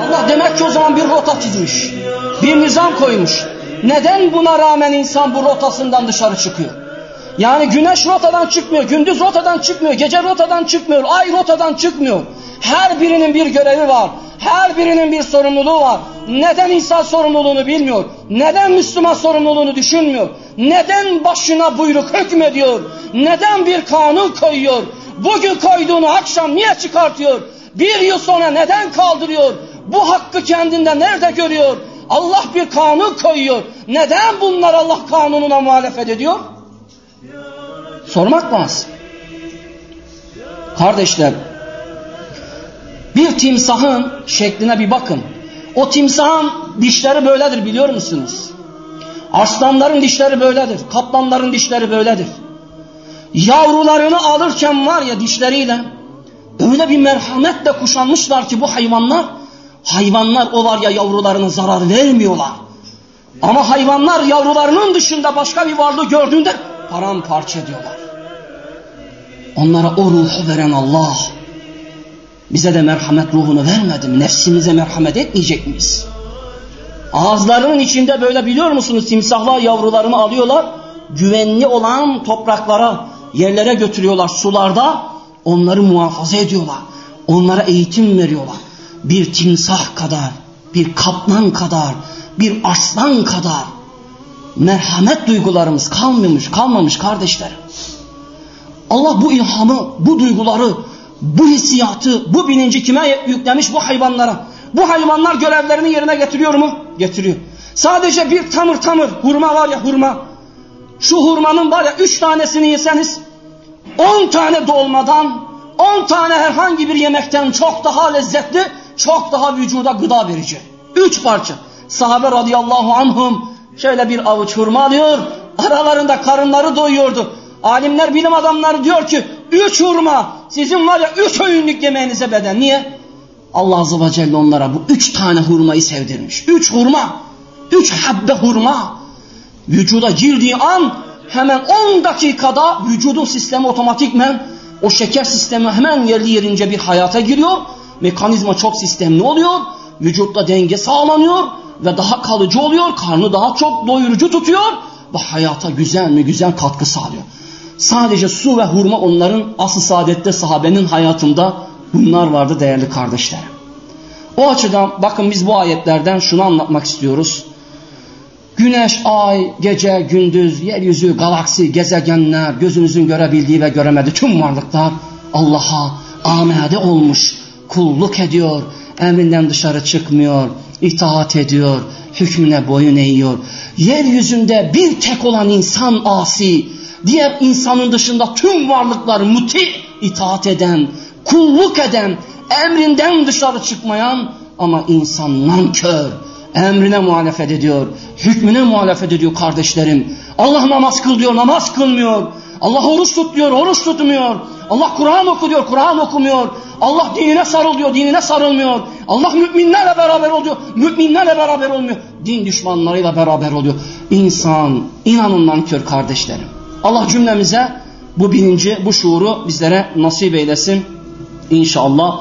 Allah demek ki o zaman bir rota çizmiş. Bir nizam koymuş. Neden buna rağmen insan bu rotasından dışarı çıkıyor? Yani güneş rotadan çıkmıyor, gündüz rotadan çıkmıyor, gece rotadan çıkmıyor, ay rotadan çıkmıyor. Her birinin bir görevi var. Her birinin bir sorumluluğu var. Neden insan sorumluluğunu bilmiyor? Neden Müslüman sorumluluğunu düşünmüyor? Neden başına buyruk hükmediyor? Neden bir kanun koyuyor? Bugün koyduğunu akşam niye çıkartıyor? Bir yıl sonra neden kaldırıyor? Bu hakkı kendinde nerede görüyor? Allah bir kanun koyuyor. Neden bunlar Allah kanununa muhalefet ediyor? Sormak lazım. Kardeşler, bir timsahın şekline bir bakın. O timsahın dişleri böyledir biliyor musunuz? Aslanların dişleri böyledir. Kaplanların dişleri böyledir. Yavrularını alırken var ya dişleriyle öyle bir merhametle kuşanmışlar ki bu hayvanlar hayvanlar o var ya yavrularına zarar vermiyorlar. Ama hayvanlar yavrularının dışında başka bir varlığı gördüğünde paramparça ediyorlar. Onlara o ruhu veren Allah bize de merhamet ruhunu vermedi mi? Nefsimize merhamet etmeyecek miyiz? Ağızlarının içinde böyle biliyor musunuz timsahlar yavrularını alıyorlar. Güvenli olan topraklara, yerlere götürüyorlar sularda. Onları muhafaza ediyorlar. Onlara eğitim veriyorlar. Bir timsah kadar, bir kaplan kadar, bir aslan kadar merhamet duygularımız kalmamış, kalmamış kardeşlerim. Allah bu ilhamı, bu duyguları, bu hissiyatı, bu bilinci kime yüklemiş? Bu hayvanlara. Bu hayvanlar görevlerini yerine getiriyor mu? Getiriyor. Sadece bir tamır tamır hurma var ya hurma. Şu hurmanın var ya üç tanesini yeseniz on tane dolmadan on tane herhangi bir yemekten çok daha lezzetli, çok daha vücuda gıda verici. Üç parça. Sahabe radıyallahu anhum şöyle bir avuç hurma alıyor. Aralarında karınları doyuyordu. Alimler, bilim adamları diyor ki üç hurma sizin var ya üç öğünlük yemeğinize beden. Niye? Allah Azze ve Celle onlara bu üç tane hurmayı sevdirmiş. Üç hurma, üç habbe hurma vücuda girdiği an hemen on dakikada vücudun sistemi otomatikmen o şeker sistemi hemen yerli yerince bir hayata giriyor. Mekanizma çok sistemli oluyor. Vücutta denge sağlanıyor ve daha kalıcı oluyor. Karnı daha çok doyurucu tutuyor ve hayata güzel mi güzel katkı sağlıyor. Sadece su ve hurma onların asıl saadette sahabenin hayatında bunlar vardı değerli kardeşlerim. O açıdan bakın biz bu ayetlerden şunu anlatmak istiyoruz. Güneş, ay, gece, gündüz, yeryüzü, galaksi, gezegenler, gözünüzün görebildiği ve göremediği tüm varlıklar Allah'a amade olmuş, kulluk ediyor, emrinden dışarı çıkmıyor, itaat ediyor, hükmüne boyun eğiyor. Yeryüzünde bir tek olan insan asi, diğer insanın dışında tüm varlıklar muti, itaat eden, kulluk eden, emrinden dışarı çıkmayan ama insan nankör, emrine muhalefet ediyor, hükmüne muhalefet ediyor kardeşlerim. Allah namaz kıl diyor, namaz kılmıyor. Allah oruç tut diyor, oruç tutmuyor. Allah Kur'an oku diyor, Kur'an okumuyor. Allah dinine sarıl diyor, dinine sarılmıyor. Allah müminlerle beraber oluyor, müminlerle beraber olmuyor. Din düşmanlarıyla beraber oluyor. İnsan, inanın nankör kardeşlerim. Allah cümlemize bu bilinci, bu şuuru bizlere nasip eylesin. İnşallah.